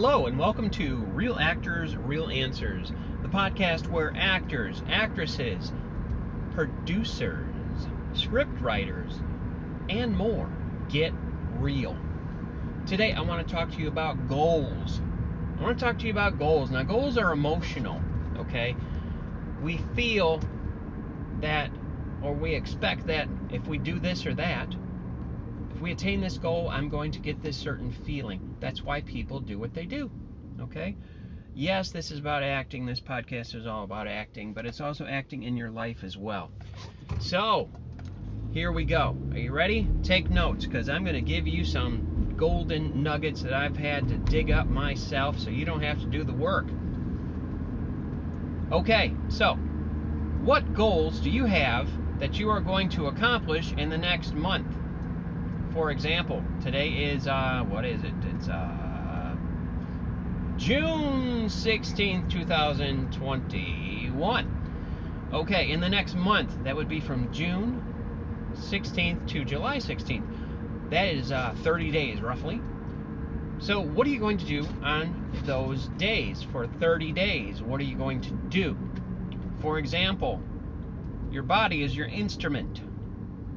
Hello, and welcome to Real Actors, Real Answers, the podcast where actors, actresses, producers, script writers, and more get real. Today, I want to talk to you about goals. I want to talk to you about goals. Now, goals are emotional, okay? We feel that, or we expect that if we do this or that, if we attain this goal, I'm going to get this certain feeling. That's why people do what they do. Okay? Yes, this is about acting. This podcast is all about acting, but it's also acting in your life as well. So, here we go. Are you ready? Take notes because I'm going to give you some golden nuggets that I've had to dig up myself so you don't have to do the work. Okay, so what goals do you have that you are going to accomplish in the next month? For example, today is uh, what is it? It's uh, June 16th, 2021. Okay, in the next month, that would be from June 16th to July 16th. That is uh, 30 days roughly. So, what are you going to do on those days for 30 days? What are you going to do? For example, your body is your instrument.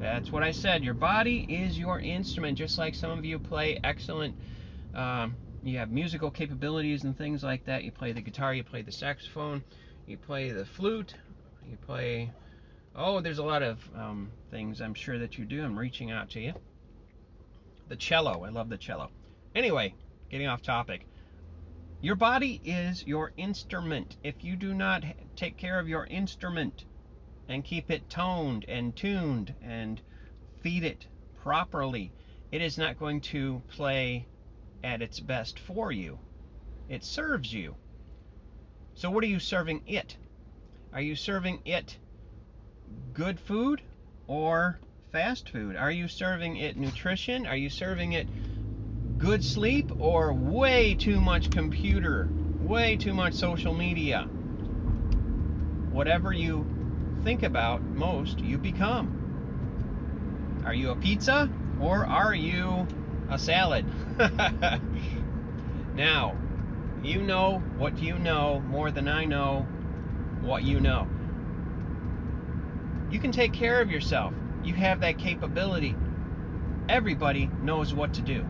That's what I said. Your body is your instrument, just like some of you play excellent. Um, you have musical capabilities and things like that. You play the guitar, you play the saxophone, you play the flute, you play. Oh, there's a lot of um, things I'm sure that you do. I'm reaching out to you. The cello. I love the cello. Anyway, getting off topic. Your body is your instrument. If you do not take care of your instrument, and keep it toned and tuned and feed it properly, it is not going to play at its best for you. It serves you. So, what are you serving it? Are you serving it good food or fast food? Are you serving it nutrition? Are you serving it good sleep or way too much computer, way too much social media? Whatever you think about most, you become. Are you a pizza or are you a salad? now, you know what you know more than I know what you know. You can take care of yourself. You have that capability. Everybody knows what to do.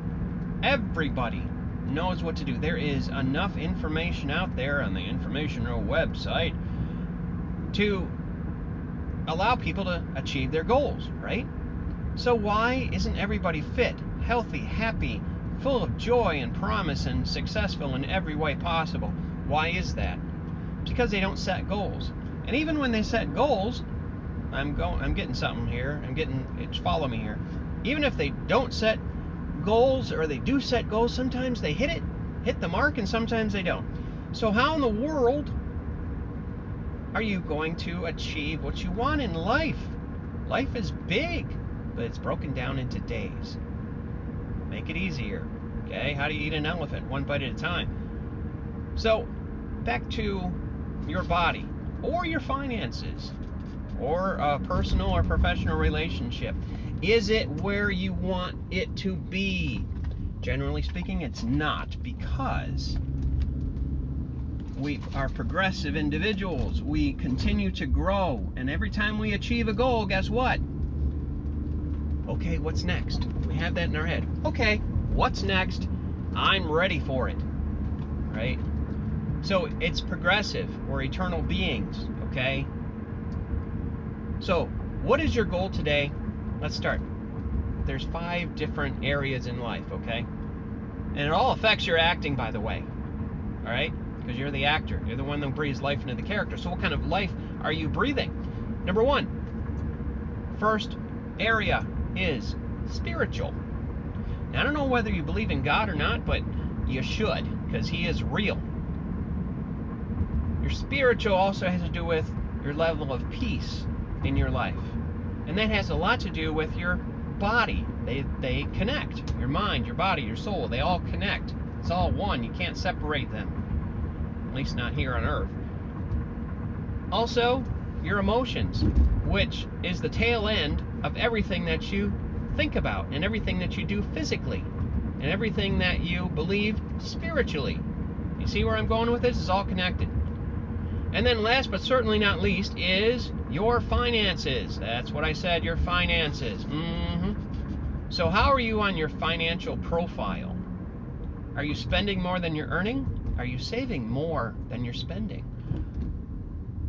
Everybody knows what to do. There is enough information out there on the informational website to allow people to achieve their goals, right? So why isn't everybody fit, healthy, happy, full of joy and promise and successful in every way possible? Why is that? Because they don't set goals. And even when they set goals, I'm going I'm getting something here. I'm getting it's follow me here. Even if they don't set goals or they do set goals, sometimes they hit it, hit the mark and sometimes they don't. So how in the world are you going to achieve what you want in life? Life is big, but it's broken down into days. Make it easier. Okay? How do you eat an elephant? One bite at a time. So, back to your body or your finances or a personal or professional relationship. Is it where you want it to be? Generally speaking, it's not because we are progressive individuals. We continue to grow. And every time we achieve a goal, guess what? Okay, what's next? We have that in our head. Okay, what's next? I'm ready for it. Right? So it's progressive. We're eternal beings. Okay? So, what is your goal today? Let's start. There's five different areas in life, okay? And it all affects your acting, by the way. All right? Because you're the actor. You're the one that breathes life into the character. So, what kind of life are you breathing? Number one, first area is spiritual. Now, I don't know whether you believe in God or not, but you should because He is real. Your spiritual also has to do with your level of peace in your life. And that has a lot to do with your body. They, they connect. Your mind, your body, your soul, they all connect. It's all one. You can't separate them at least not here on Earth. Also, your emotions, which is the tail end of everything that you think about and everything that you do physically. and everything that you believe spiritually. You see where I'm going with this? It's all connected. And then, last but certainly not least, is your finances. That's what I said, your finances. Mm-hmm. So, how are you on your financial profile? Are you spending more than you're earning? Are you saving more than you're spending?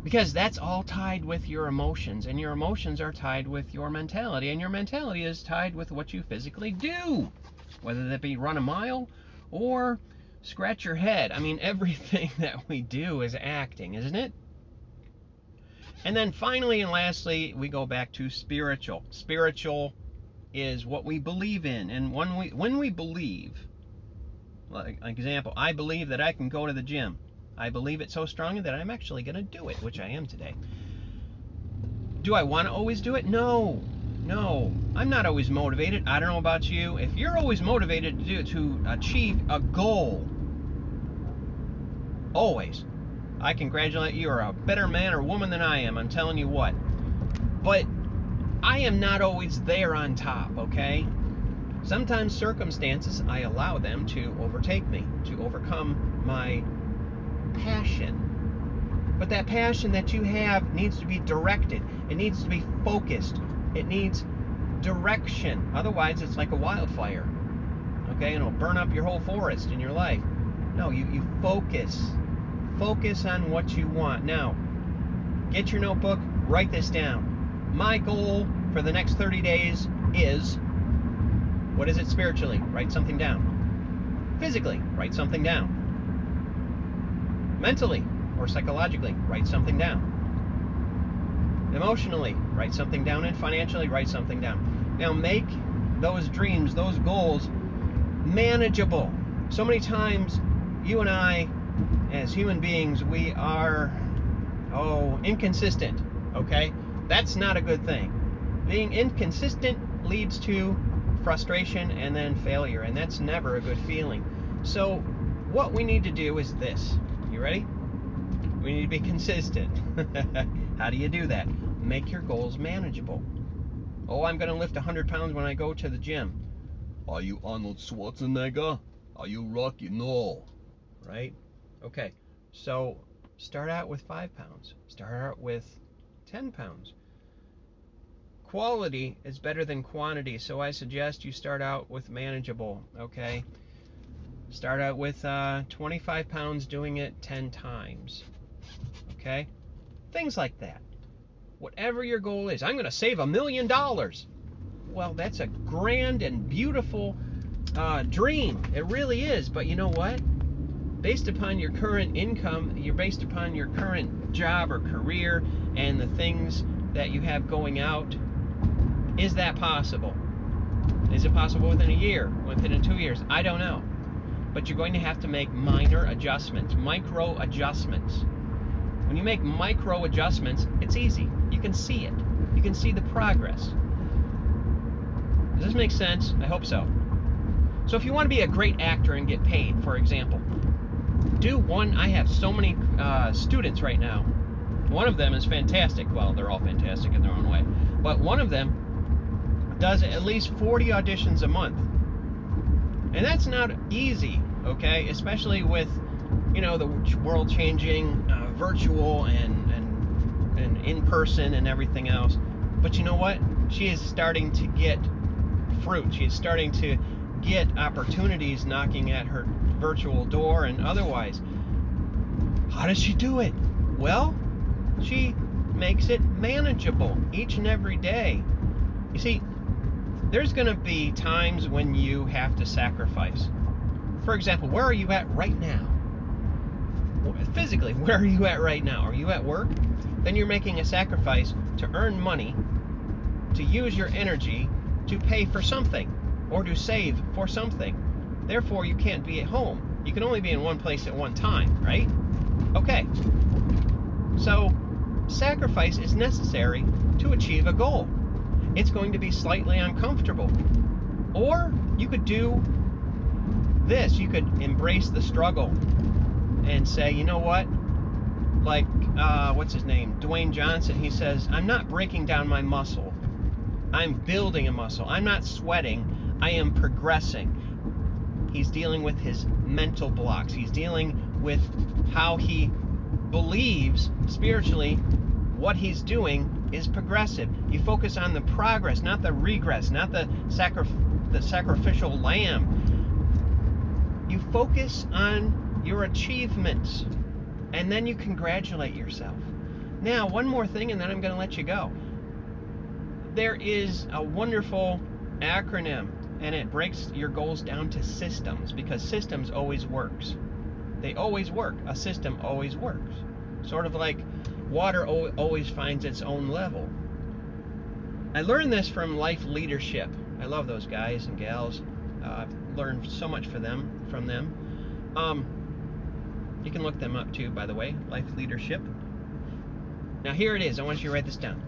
Because that's all tied with your emotions, and your emotions are tied with your mentality, and your mentality is tied with what you physically do, whether that be run a mile or scratch your head. I mean, everything that we do is acting, isn't it? And then finally and lastly, we go back to spiritual. Spiritual is what we believe in. And when we when we believe, like example, I believe that I can go to the gym. I believe it so strongly that I'm actually going to do it, which I am today. Do I want to always do it? No. No. I'm not always motivated. I don't know about you. If you're always motivated to do to achieve a goal, always. I congratulate you. You're a better man or woman than I am. I'm telling you what. But I am not always there on top, okay? Sometimes circumstances, I allow them to overtake me, to overcome my passion. But that passion that you have needs to be directed, it needs to be focused, it needs direction. Otherwise, it's like a wildfire, okay? And it'll burn up your whole forest in your life. No, you, you focus Focus on what you want. Now, get your notebook, write this down. My goal for the next 30 days is what is it spiritually? Write something down. Physically, write something down. Mentally or psychologically, write something down. Emotionally, write something down. And financially, write something down. Now, make those dreams, those goals manageable. So many times, you and I as human beings, we are, oh, inconsistent, okay? That's not a good thing. Being inconsistent leads to frustration and then failure, and that's never a good feeling. So, what we need to do is this. You ready? We need to be consistent. How do you do that? Make your goals manageable. Oh, I'm going to lift 100 pounds when I go to the gym. Are you Arnold Schwarzenegger? Are you Rocky? No. Right? Okay, so start out with five pounds, start out with 10 pounds. Quality is better than quantity, so I suggest you start out with manageable, okay? Start out with uh, 25 pounds, doing it 10 times, okay? Things like that. Whatever your goal is, I'm going to save a million dollars. Well, that's a grand and beautiful uh, dream. It really is, but you know what? based upon your current income, you're based upon your current job or career and the things that you have going out. Is that possible? Is it possible within a year, within two years? I don't know. But you're going to have to make minor adjustments, micro adjustments. When you make micro adjustments, it's easy. You can see it. You can see the progress. Does this make sense? I hope so. So if you want to be a great actor and get paid, for example, do one. I have so many uh, students right now. One of them is fantastic. Well, they're all fantastic in their own way. But one of them does at least 40 auditions a month. And that's not easy, okay? Especially with, you know, the world changing, uh, virtual and, and, and in person and everything else. But you know what? She is starting to get fruit. She is starting to get opportunities knocking at her virtual door and otherwise. How does she do it? Well, she makes it manageable each and every day. You see, there's going to be times when you have to sacrifice. For example, where are you at right now? Physically, where are you at right now? Are you at work? Then you're making a sacrifice to earn money, to use your energy to pay for something or to save for something. Therefore, you can't be at home. You can only be in one place at one time, right? Okay. So, sacrifice is necessary to achieve a goal. It's going to be slightly uncomfortable. Or you could do this. You could embrace the struggle and say, you know what? Like, uh, what's his name? Dwayne Johnson. He says, I'm not breaking down my muscle. I'm building a muscle. I'm not sweating. I am progressing He's dealing with his mental blocks. He's dealing with how he believes spiritually what he's doing is progressive. You focus on the progress, not the regress, not the sacri- the sacrificial lamb. You focus on your achievements and then you congratulate yourself. Now, one more thing and then I'm going to let you go. There is a wonderful acronym and it breaks your goals down to systems because systems always works. They always work. A system always works. Sort of like water always finds its own level. I learned this from Life Leadership. I love those guys and gals. Uh, I've learned so much for them from them. Um, you can look them up too, by the way. Life Leadership. Now here it is. I want you to write this down.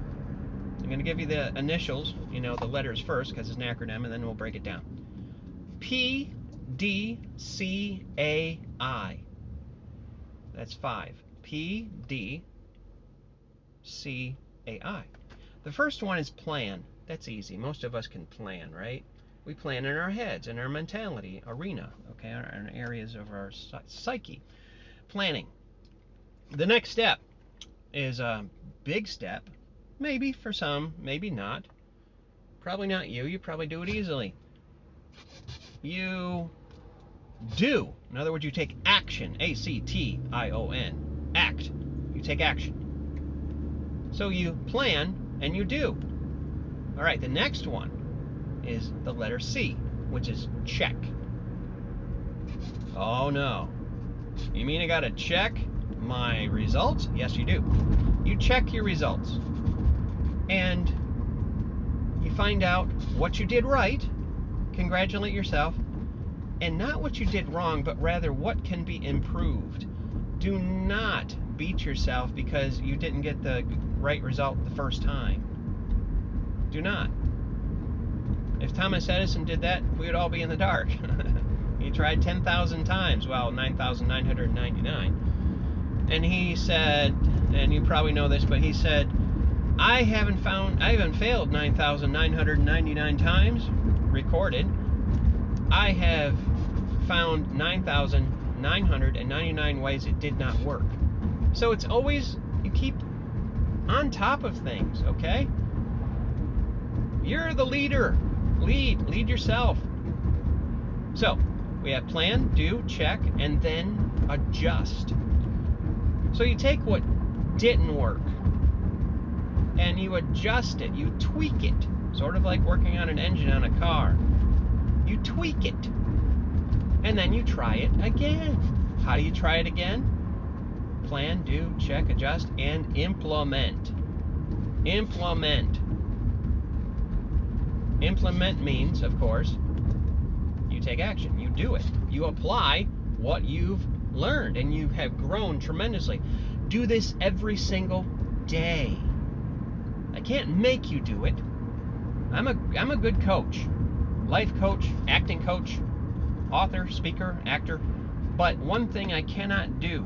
I'm going to give you the initials, you know, the letters first because it's an acronym, and then we'll break it down. P D C A I. That's five. P D C A I. The first one is plan. That's easy. Most of us can plan, right? We plan in our heads, in our mentality arena, okay, in areas of our psyche. Planning. The next step is a big step, maybe for some, maybe not. Probably not you. You probably do it easily. You do. In other words, you take action. A C T I O N. Act. You take action. So you plan and you do. All right, the next one is the letter C, which is check. Oh no. You mean I got to check my results? Yes, you do. You check your results. And you find out what you did right, congratulate yourself, and not what you did wrong, but rather what can be improved. Do not beat yourself because you didn't get the right result the first time. Do not. If Thomas Edison did that, we would all be in the dark. he tried 10,000 times, well, 9,999. And he said, and you probably know this, but he said, I haven't found, I haven't failed 9,999 times recorded. I have found 9,999 ways it did not work. So it's always, you keep on top of things, okay? You're the leader. Lead. Lead yourself. So, we have plan, do, check, and then adjust. So you take what didn't work and you adjust it, you tweak it, sort of like working on an engine on a car. You tweak it, and then you try it again. How do you try it again? Plan, do, check, adjust, and implement. Implement. Implement means, of course, you take action, you do it, you apply what you've learned, and you have grown tremendously. Do this every single day. I can't make you do it. I'm a I'm a good coach. Life coach, acting coach, author, speaker, actor. But one thing I cannot do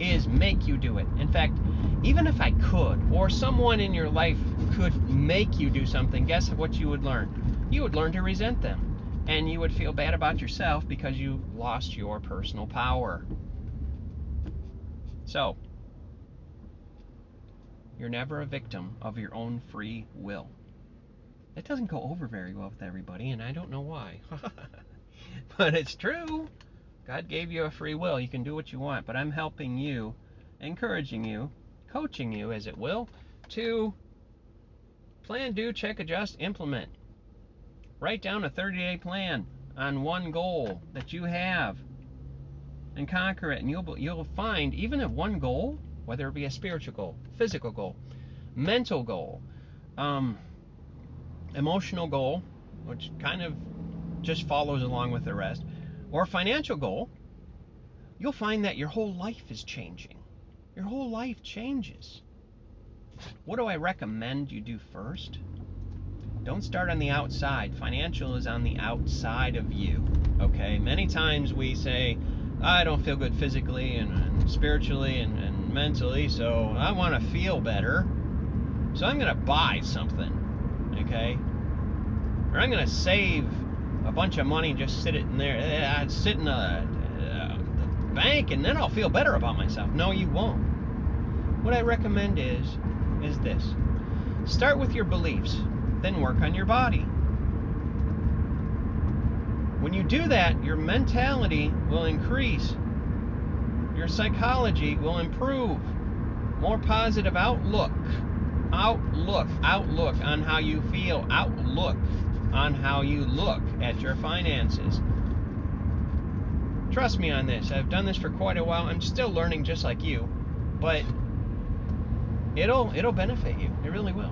is make you do it. In fact, even if I could, or someone in your life could make you do something, guess what you would learn? You would learn to resent them. And you would feel bad about yourself because you lost your personal power. So, you're never a victim of your own free will. It doesn't go over very well with everybody, and I don't know why. but it's true. God gave you a free will. You can do what you want, but I'm helping you, encouraging you, coaching you, as it will, to plan, do, check, adjust, implement. Write down a 30 day plan on one goal that you have and conquer it. And you'll, you'll find, even at one goal, whether it be a spiritual goal, physical goal, mental goal, um, emotional goal, which kind of just follows along with the rest, or financial goal, you'll find that your whole life is changing. Your whole life changes. What do I recommend you do first? Don't start on the outside. Financial is on the outside of you. Okay? Many times we say, I don't feel good physically and, and spiritually and, and mentally, so I want to feel better. So I'm going to buy something. Okay? Or I'm going to save a bunch of money and just sit it in there. I'd sit in a, uh, the bank and then I'll feel better about myself. No, you won't. What I recommend is is this. Start with your beliefs, then work on your body. When you do that, your mentality will increase. Your psychology will improve. More positive outlook. Outlook. Outlook on how you feel. Outlook on how you look at your finances. Trust me on this. I've done this for quite a while. I'm still learning just like you, but it'll it'll benefit you. It really will.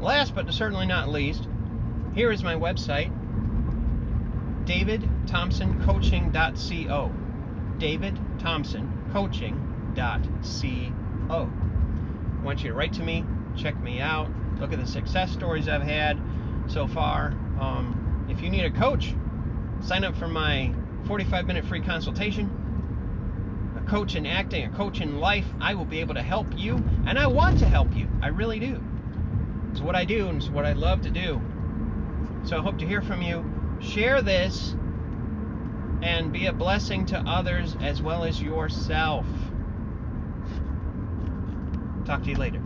Last but certainly not least, here is my website davidthompsoncoaching.co. davidthompsoncoaching.co. I want you to write to me, check me out, look at the success stories I've had so far. Um, if you need a coach, sign up for my 45 minute free consultation. A coach in acting, a coach in life. I will be able to help you, and I want to help you. I really do. It's what I do, and it's what I love to do. So I hope to hear from you. Share this and be a blessing to others as well as yourself. Talk to you later.